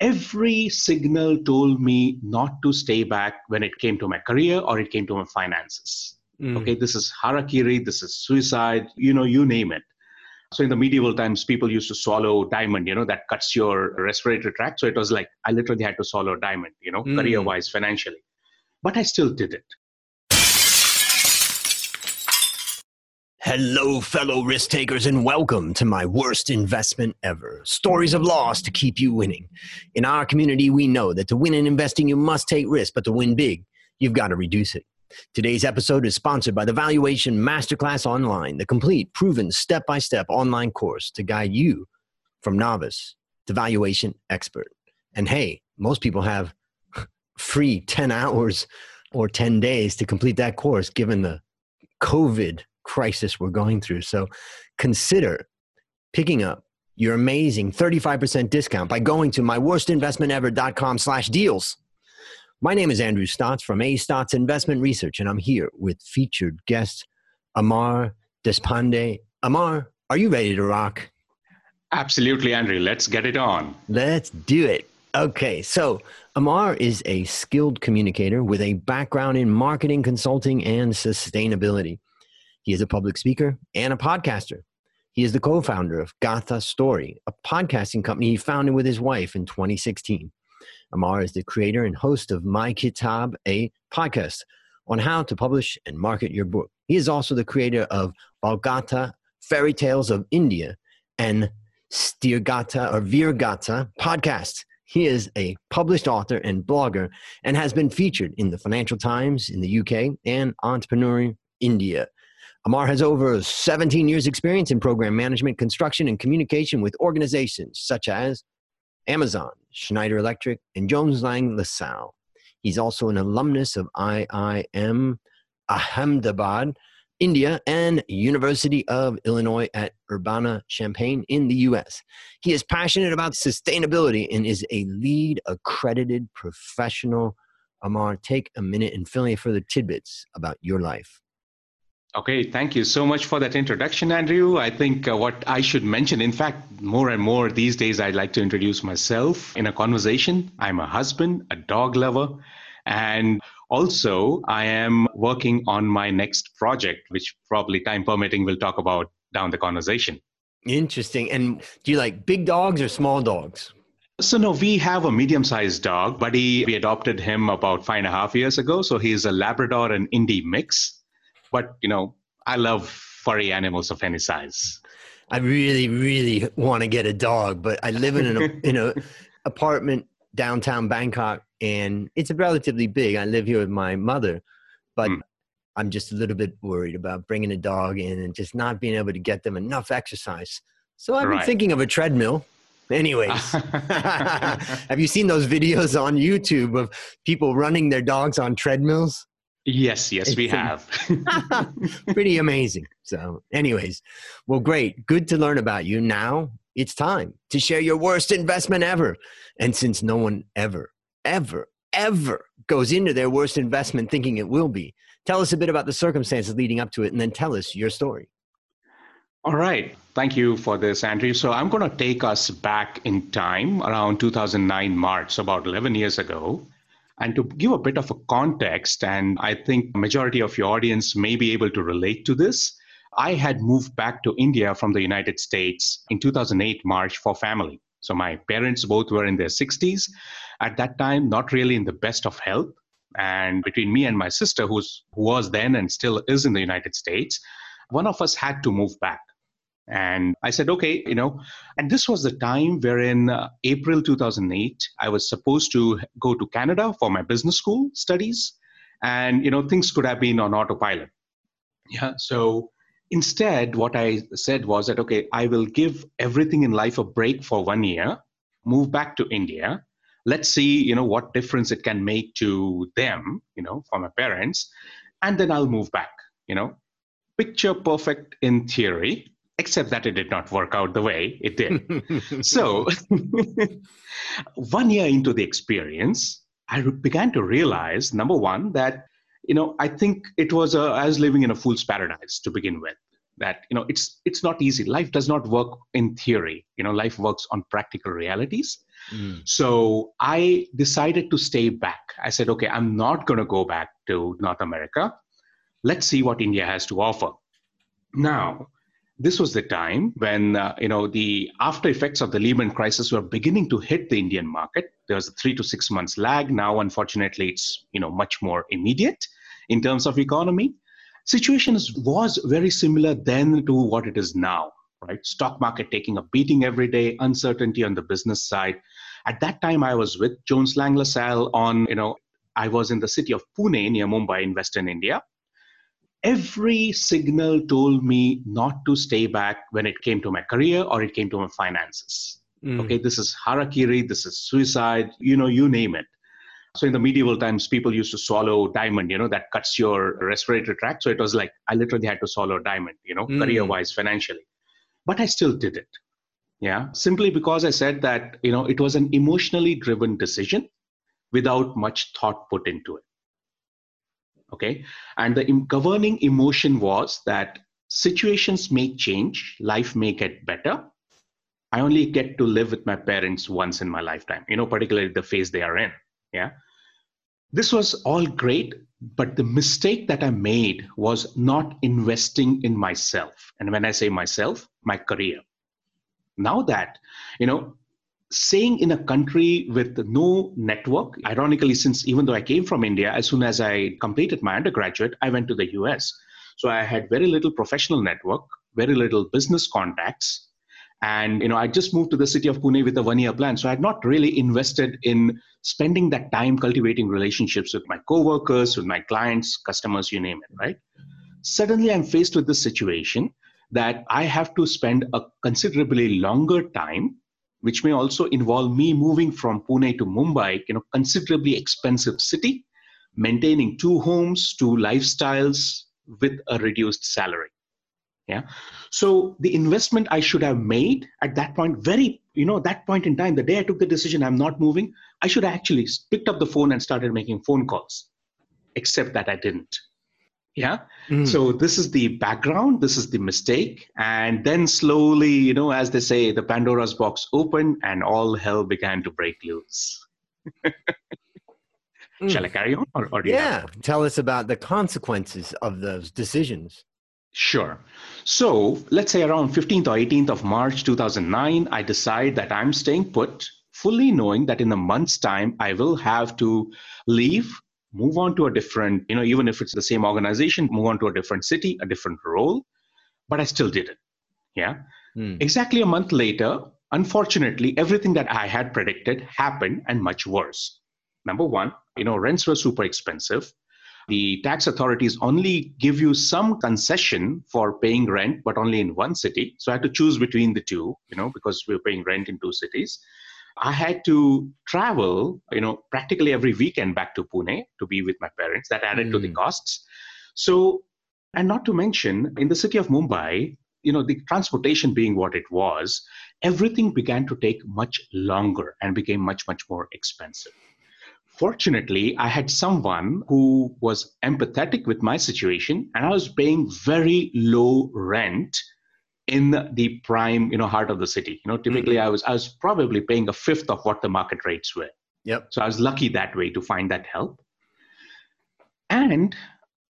every signal told me not to stay back when it came to my career or it came to my finances. Mm. Okay, this is harakiri, this is suicide, you know, you name it. So in the medieval times, people used to swallow diamond, you know, that cuts your respiratory tract. So it was like I literally had to swallow diamond, you know, mm. career wise, financially. But I still did it. Hello, fellow risk takers, and welcome to my worst investment ever. Stories of loss to keep you winning. In our community, we know that to win in investing, you must take risk, but to win big, you've got to reduce it. Today's episode is sponsored by the Valuation Masterclass Online, the complete, proven, step by step online course to guide you from novice to valuation expert. And hey, most people have free 10 hours or 10 days to complete that course given the COVID crisis we're going through. So consider picking up your amazing 35% discount by going to myworstinvestmentever.com slash deals. My name is Andrew Stotz from A Stotz Investment Research, and I'm here with featured guest Amar Deshpande. Amar, are you ready to rock? Absolutely, Andrew. Let's get it on. Let's do it. Okay, so Amar is a skilled communicator with a background in marketing, consulting, and sustainability. He is a public speaker and a podcaster. He is the co founder of Gatha Story, a podcasting company he founded with his wife in 2016. Amar is the creator and host of My Kitab, a podcast on how to publish and market your book. He is also the creator of Balgatha Fairy Tales of India and Stirgata or Virgata podcast. He is a published author and blogger and has been featured in the Financial Times in the UK and Entrepreneur India. Amar has over 17 years' experience in program management, construction, and communication with organizations such as Amazon, Schneider Electric, and Jones Lang LaSalle. He's also an alumnus of IIM Ahmedabad, India, and University of Illinois at Urbana-Champaign in the US. He is passionate about sustainability and is a LEED accredited professional. Amar, take a minute and fill in further tidbits about your life. Okay, thank you so much for that introduction, Andrew. I think uh, what I should mention, in fact, more and more these days, I'd like to introduce myself in a conversation. I'm a husband, a dog lover, and also I am working on my next project, which probably time permitting we'll talk about down the conversation. Interesting. And do you like big dogs or small dogs? So no, we have a medium-sized dog, Buddy. We adopted him about five and a half years ago. So he's a Labrador and Indie mix. But you know, I love furry animals of any size. I really, really want to get a dog, but I live in an in a apartment downtown Bangkok, and it's relatively big. I live here with my mother, but mm. I'm just a little bit worried about bringing a dog in and just not being able to get them enough exercise. So I've been thinking of a treadmill. Anyways, have you seen those videos on YouTube of people running their dogs on treadmills? Yes, yes, we have. pretty amazing. So, anyways, well, great. Good to learn about you. Now it's time to share your worst investment ever. And since no one ever, ever, ever goes into their worst investment thinking it will be, tell us a bit about the circumstances leading up to it and then tell us your story. All right. Thank you for this, Andrew. So I'm going to take us back in time around 2009 March, about 11 years ago. And to give a bit of a context, and I think majority of your audience may be able to relate to this, I had moved back to India from the United States in 2008 March for family. So my parents both were in their 60s. At that time, not really in the best of health. And between me and my sister, who's, who was then and still is in the United States, one of us had to move back. And I said, okay, you know, and this was the time wherein uh, April 2008, I was supposed to go to Canada for my business school studies. And, you know, things could have been on autopilot. Yeah. So instead, what I said was that, okay, I will give everything in life a break for one year, move back to India. Let's see, you know, what difference it can make to them, you know, for my parents. And then I'll move back, you know. Picture perfect in theory except that it did not work out the way it did. so, one year into the experience, I began to realize number one, that, you know, I think it was a, I was living in a fool's paradise to begin with. That, you know, it's, it's not easy. Life does not work in theory. You know, life works on practical realities. Mm. So I decided to stay back. I said, okay, I'm not going to go back to North America. Let's see what India has to offer. Now, this was the time when uh, you know the after effects of the Lehman crisis were beginning to hit the Indian market. There was a three to six months lag. Now, unfortunately, it's you know much more immediate in terms of economy. Situation was very similar then to what it is now. Right, stock market taking a beating every day, uncertainty on the business side. At that time, I was with Jones Lang LaSalle on you know I was in the city of Pune near Mumbai in Western India every signal told me not to stay back when it came to my career or it came to my finances. Mm. Okay, this is harakiri, this is suicide, you know, you name it. So in the medieval times, people used to swallow diamond, you know, that cuts your respiratory tract. So it was like I literally had to swallow diamond, you know, mm. career wise, financially. But I still did it. Yeah. Simply because I said that, you know, it was an emotionally driven decision without much thought put into it okay? And the governing emotion was that situations may change life may get better. I only get to live with my parents once in my lifetime you know particularly the phase they are in yeah? This was all great but the mistake that i made was not investing in myself. And when i say myself my career. Now that you know saying in a country with no network, ironically, since even though I came from India, as soon as I completed my undergraduate, I went to the US. So I had very little professional network, very little business contacts. And you know, I just moved to the city of Pune with a one-year plan. So I had not really invested in spending that time cultivating relationships with my coworkers, with my clients, customers, you name it, right? Suddenly I'm faced with this situation that I have to spend a considerably longer time which may also involve me moving from Pune to Mumbai, you know, considerably expensive city, maintaining two homes, two lifestyles with a reduced salary. Yeah. So the investment I should have made at that point, very, you know, that point in time, the day I took the decision, I'm not moving, I should have actually picked up the phone and started making phone calls, except that I didn't yeah mm. so this is the background this is the mistake and then slowly you know as they say the pandora's box opened and all hell began to break loose mm. shall i carry on or, or yeah tell us about the consequences of those decisions Sure. So let's say around 15th or 18th of March 2009, I decide that I'm staying put, fully knowing that in a month's time, I will have to leave move on to a different, you know, even if it's the same organization, move on to a different city, a different role. But I still did it. Yeah. Mm. Exactly a month later, unfortunately, everything that I had predicted happened and much worse. Number one, you know, rents were super expensive. The tax authorities only give you some concession for paying rent, but only in one city. So I had to choose between the two, you know, because we were paying rent in two cities. I had to travel, you know, practically every weekend back to Pune to be with my parents. That added mm. to the hmm. costs. So, and not to mention, in the city of Mumbai, you know, the transportation being what it was, everything began to take much longer and became much, much more expensive. Fortunately, I had someone who was empathetic with my situation, and I was paying very low rent in the prime you know heart of the city. You know typically mm-hmm. i was i was probably paying a fifth of what the market rates were. Yep. So i was lucky that way to find that help. And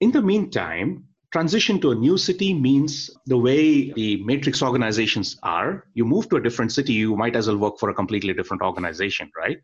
in the meantime transition to a new city means the way the matrix organizations are. You move to a different city you might as well work for a completely different organization right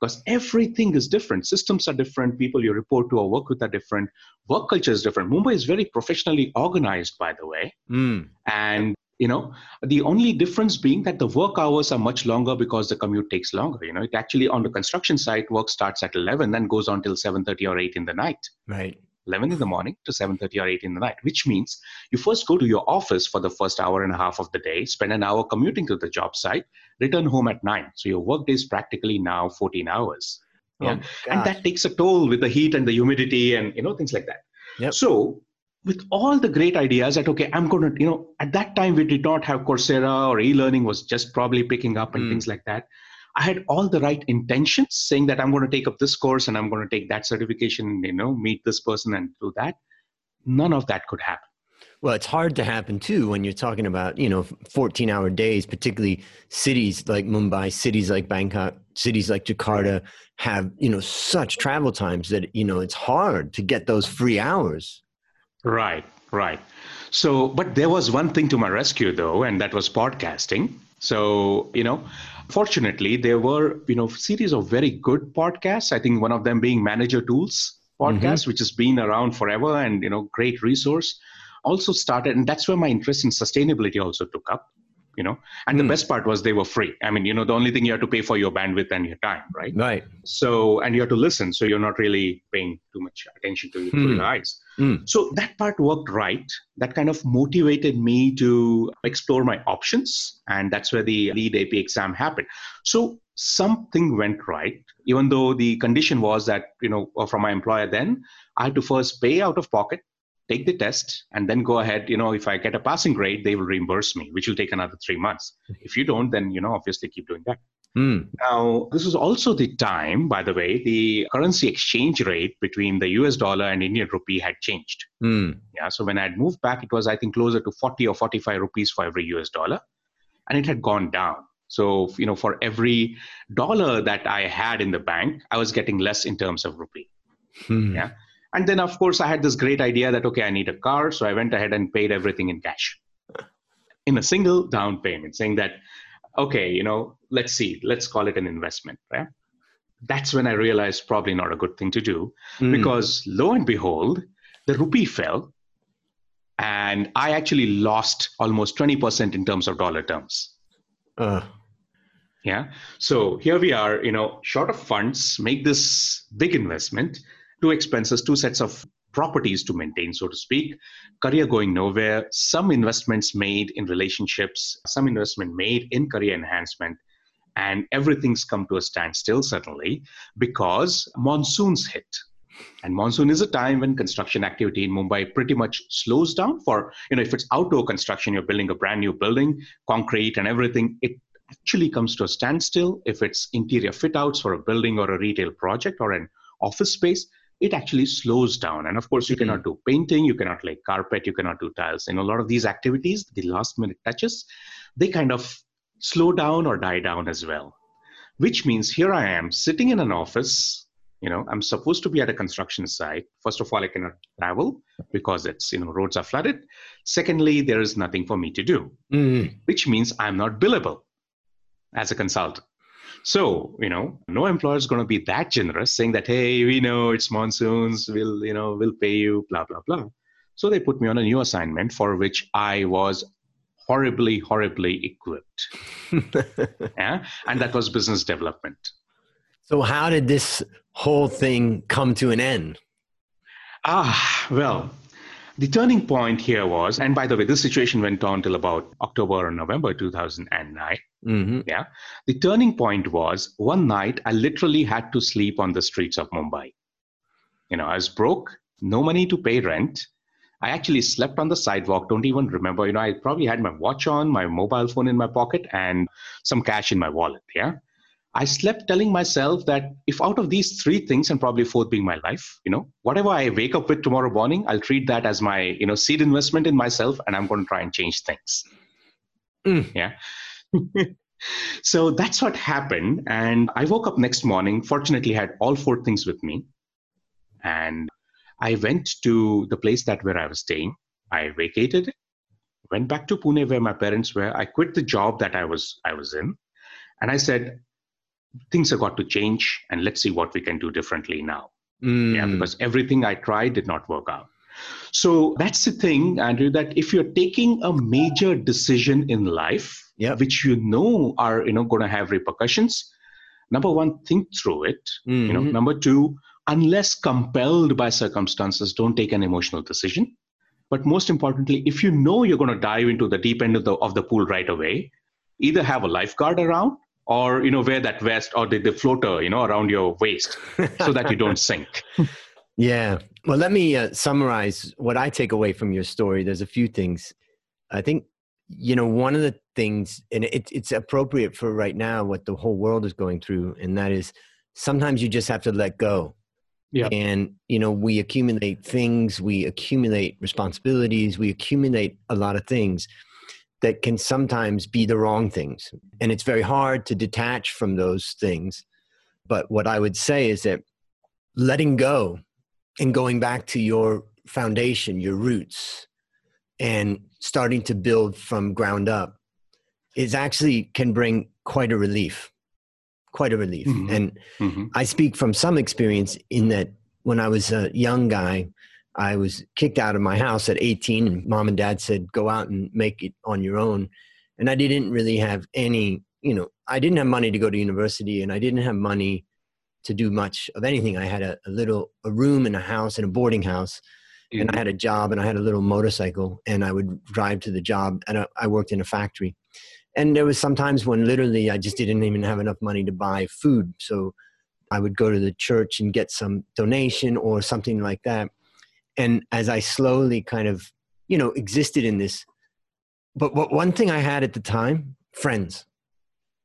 because everything is different. Systems are different. People you report to or work with are different. Work culture is different. Mumbai is very professionally organized, by the way. Mm. And you know the only difference being that the work hours are much longer because the commute takes longer you know it actually on the construction site work starts at 11 then goes on till 7.30 or 8 in the night right 11 in the morning to 7.30 or 8 in the night which means you first go to your office for the first hour and a half of the day spend an hour commuting to the job site return home at 9 so your work day is practically now 14 hours. Yeah oh, and that takes a toll with the heat and the humidity and you know things like that. Yep. so with all the great ideas that okay i'm going to you know at that time we did not have coursera or e-learning was just probably picking up and mm. things like that I had all the right intentions, saying that I'm going to take up this course and I'm going to take that certification, you know, meet this person and do that. None of that could happen. Well, it's hard to happen too when you're talking about, you know, 14 hour days, particularly cities like Mumbai, cities like Bangkok, cities like Jakarta have, you know, such travel times that, you know, it's hard to get those free hours. Right, right. So, but there was one thing to my rescue though, and that was podcasting. So, you know, fortunately, there were, you know, series of very good podcasts. I think one of them being Manager Tools podcast, mm-hmm. which has been around forever and, you know, great resource also started, and that's where my interest in sustainability also took up. You know, and mm. the hmm. best part was they were free. I mean, you know, the only thing you have to pay for your bandwidth and your time, right? Right. So, and you have to listen, so you're not really paying too much attention to, mm. your eyes. Mm. So that part worked right. That kind of motivated me to explore my options, and that's where the LEED AP exam happened. So something went right, even though the condition was that you know from my employer then I had to first pay out of pocket take the test and then go ahead you know if i get a passing grade they will reimburse me which will take another three months. If you don't then you know obviously keep doing that. Mm. now this was also the time by the way the currency exchange rate between the us dollar and indian rupee had changed. Mm. yeah so when i had moved back it was i think closer to 40 or 45 rupees for every us dollar and it had gone down. So you know for every dollar that i had in the bank i was getting less in terms of rupee. Mm. yeah and then, of course, I had this great idea that, okay, I need a car. So I went ahead and paid everything in cash in a single down payment, saying that, okay, you know, let's see, let's call it an investment, right? That's when I realized probably not a good thing to do mm. because lo and behold, the rupee fell and I actually lost almost 20% in terms of dollar terms. Uh. Yeah. So here we are, you know, short of funds, make this big investment two expenses, two sets of properties to maintain, so to speak, career going nowhere, some investments made in relationships, some investment made in career enhancement, and everything's come to a standstill suddenly because monsoons hit. And monsoon is a time when construction activity in Mumbai pretty much slows down for, you know, if it's outdoor construction, you're building a brand new building, concrete and everything, it actually comes to a standstill. If it's interior fit outs for a building or a retail project or an office space, it actually slows down. And of course, you mm-hmm. cannot do painting, you cannot lay carpet, you cannot do tiles. And a lot of these activities, the last minute touches, they kind of slow down or die down as well. Which means here I am sitting in an office. You know, I'm supposed to be at a construction site. First of all, I cannot travel because it's, you know, roads are flooded. Secondly, there is nothing for me to do, mm. which means I'm not billable as a consultant. So, you know, no employer is going to be that generous saying that, hey, we know it's monsoons, we'll, you know, we'll pay you, blah, blah, blah. So they put me on a new assignment for which I was horribly, horribly equipped. yeah. And that was business development. So, how did this whole thing come to an end? Ah, well, the turning point here was, and by the way, this situation went on till about October or November 2009. Mm-hmm. Yeah. The turning point was one night I literally had to sleep on the streets of Mumbai. You know, I was broke, no money to pay rent. I actually slept on the sidewalk, don't even remember. You know, I probably had my watch on, my mobile phone in my pocket, and some cash in my wallet. Yeah. I slept telling myself that if out of these three things, and probably fourth being my life, you know, whatever I wake up with tomorrow morning, I'll treat that as my, you know, seed investment in myself, and I'm going to try and change things. Mm. Yeah. so that's what happened. And I woke up next morning, fortunately, had all four things with me. And I went to the place that where I was staying. I vacated it, went back to Pune where my parents were. I quit the job that I was I was in. And I said, things have got to change and let's see what we can do differently now. Mm. Yeah, because everything I tried did not work out. So that's the thing, Andrew, that if you're taking a major decision in life, yeah. which you know are you know going to have repercussions, number one, think through it. Mm-hmm. You know, mm-hmm. number two, unless compelled by circumstances, don't take an emotional decision. But most importantly, if you know you're going to dive into the deep end of the of the pool right away, either have a lifeguard around or you know wear that vest or the, the floater you know around your waist so that you don't sink yeah well let me uh, summarize what i take away from your story there's a few things i think you know one of the things and it, it's appropriate for right now what the whole world is going through and that is sometimes you just have to let go Yeah. And, you know, we accumulate things, we accumulate responsibilities, we accumulate a lot of things that can sometimes be the wrong things. And it's very hard to detach from those things. But what I would say is that letting go and going back to your foundation, your roots, and starting to build from ground up is actually can bring quite a relief quite a relief. Mm-hmm. And mm-hmm. I speak from some experience in that when I was a young guy, I was kicked out of my house at 18, and mom and dad said, go out and make it on your own. And I didn't really have any, you know, I didn't have money to go to university, and I didn't have money to do much of anything. I had a, a little a room in a house in a boarding house, mm-hmm. and I mm-hmm. had a job, and I had a little motorcycle, and I would drive to the job, and I, I worked in a factory and there was sometimes when literally i just didn't even have enough money to buy food so i would go to the church and get some donation or something like that and as i slowly kind of you know existed in this but what one thing i had at the time friends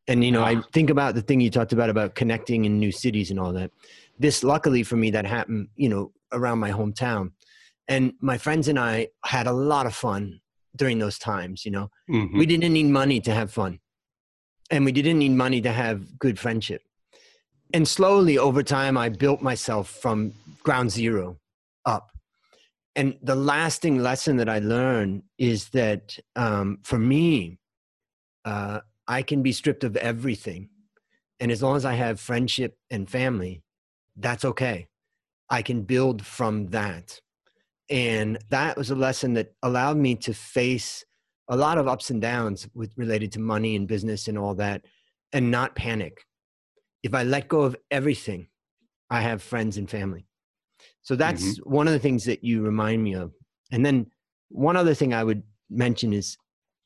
and you know i think about the thing you talked about about connecting in new cities and all that. This luckily for me that happened you know around my hometown. And my friends and i had a lot of fun during those times you know. Mm-hmm. we didn't need money to have fun. And we didn't need money to have good friendship. And slowly over time i built myself from ground zero up. And the lasting lesson that i learned is that um, for me uh, i can be stripped of everything. And as long as i have friendship and family that's okay. I can build from that. And that was a lesson that allowed me to face a lot of ups and downs with related to money and business and all that and not panic. If i let go of everything i have friends and family. So that's mm-hmm. one of the things that you remind me of. And then one other thing i would mention is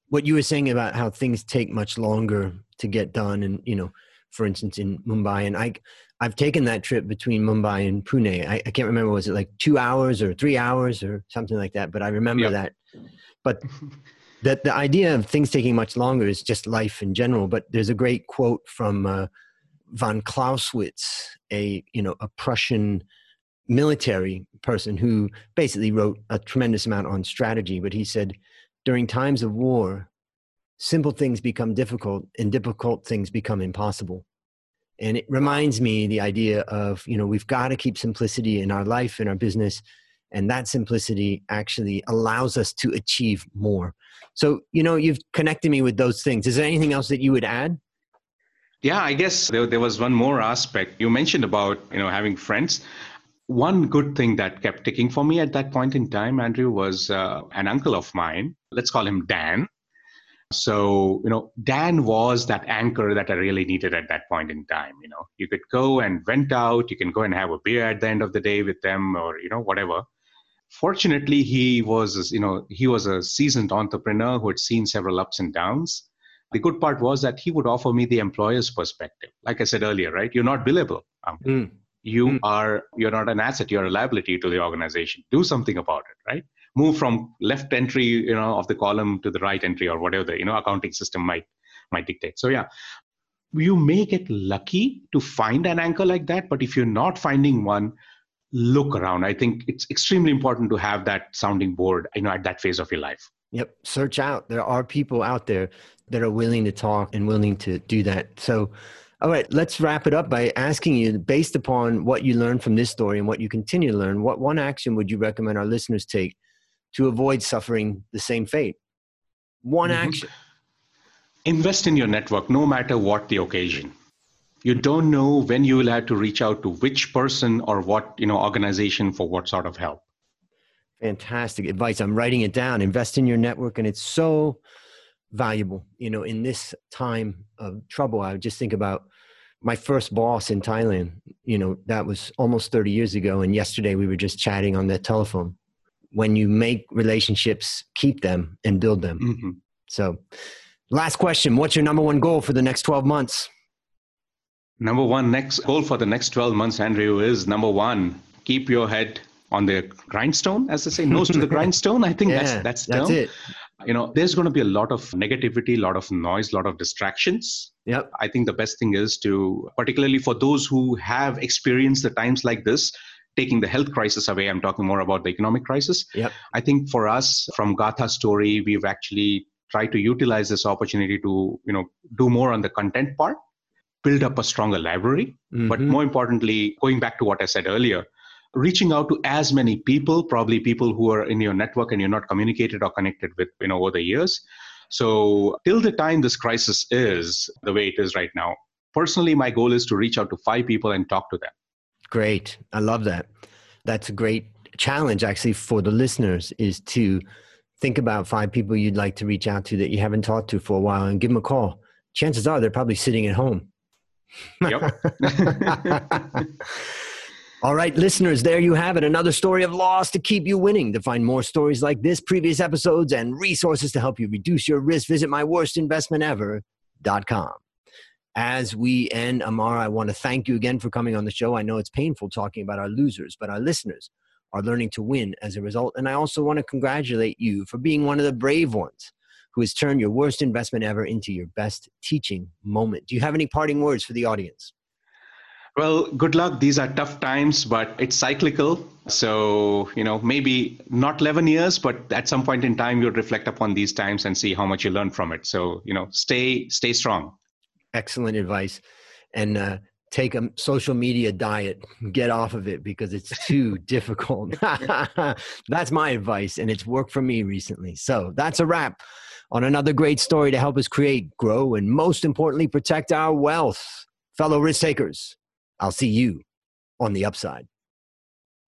what you were saying about how things take much longer to get done and you know for instance in mumbai and i I've taken that trip between Mumbai and Pune. I, I, can't remember was it like two hours or three hours or something like that, but I remember yep. that. But that the idea of things taking much longer is just life in general. But there's a great quote from uh, von Clausewitz, a you know a Prussian military person who basically wrote a tremendous amount on strategy. But he said, during times of war, simple things become difficult, and difficult things become impossible. And it reminds me the idea of you know we've got to keep simplicity in our life in our business and that simplicity actually allows us to achieve more. So you know you've connected me with those things. Is there anything else that you would add? Yeah i guess there, there was one more aspect. You mentioned about you know having friends one good thing that kept ticking for me at that point in time andrew was uh, an uncle of mine let's call him dan so, you know, Dan was that anchor that I really needed at that point in time. You know, you could go and vent out, you can go and have a beer at the end of the day with them or, you know, whatever. Fortunately, he was, you know, he was a seasoned entrepreneur who had seen several ups and downs. The good part was that he would offer me the employer's perspective. Like I said earlier, right? You're not billable. Um, mm. You mm. are, you're not an asset, you're a liability to the organization. Do something about it, right? move from left entry you know of the column to the right entry or whatever the you know accounting system might might dictate. So yeah. You may get lucky to find an anchor like that but if you're not finding one look around. I think it's extremely important to have that sounding board you know at that phase of your life. Yep. Search out. There are people out there that are willing to talk and willing to do that. So all right let's wrap it up by asking you based upon what you learned from this story and what you continue to learn what one action would you recommend our listeners take to avoid suffering the same fate. One mm-hmm. action. Invest in your network no matter what the occasion. You don't know when you will have to reach out to which person or what you know organization for what sort of help. Fantastic advice. I'm writing it down. Invest in your network, and it's so valuable. You know, in this time of trouble, I would just think about my first boss in Thailand. You know, that was almost 30 years ago, and yesterday we were just chatting on the telephone when you make relationships, keep them and build them. Mm-hmm. So, last question What's your number one goal for the next 12 months? Number one next goal for the next 12 months, Andrew, is number one, keep your head on the grindstone, as they say, nose to the grindstone. I think yeah, that's that's, that's it. You know, there's going to be a lot of negativity, a lot of noise, a lot of distractions. yeah I think the best thing is to, particularly for those who have experienced the times like this, taking the health crisis away, I'm talking more about the economic crisis. Yep. I think for us, from Gatha's story, we've actually tried to utilize this opportunity to, you know, do more on the content part, build up a stronger library, mm-hmm. but more importantly, going back to what I said earlier, reaching out to as many people, probably people who are in your network and you're not communicated or connected with, you know, over the years. So till the time this crisis is the way it is right now, personally, my goal is to reach out to five people and talk to them. Great. I love that. That's a great challenge actually for the listeners is to think about five people you'd like to reach out to that you haven't talked to for a while and give them a call. Chances are they're probably sitting at home. Yep. All right, listeners, there you have it. Another story of loss to keep you winning. To find more stories like this, previous episodes, and resources to help you reduce your risk, visit myworstinvestmentever.com. As we end, Amar, I want to thank you again for coming on the show. I know it's painful talking about our losers, but our listeners are learning to win as a result. And I also want to congratulate you for being one of the brave ones who has turned your worst investment ever into your best teaching moment. Do you have any parting words for the audience? Well, good luck. These are tough times, but it's cyclical. So, you know, maybe not 11 years, but at some point in time, you'll reflect upon these times and see how much you learn from it. So, you know, stay, stay strong excellent advice. And uh, take a social media diet, get off of it because it's too difficult. that's my advice, and it's worked for me recently. So that's a wrap on another great story to help us create, grow, and most importantly, protect our wealth. Fellow risk takers, I'll see you on the upside.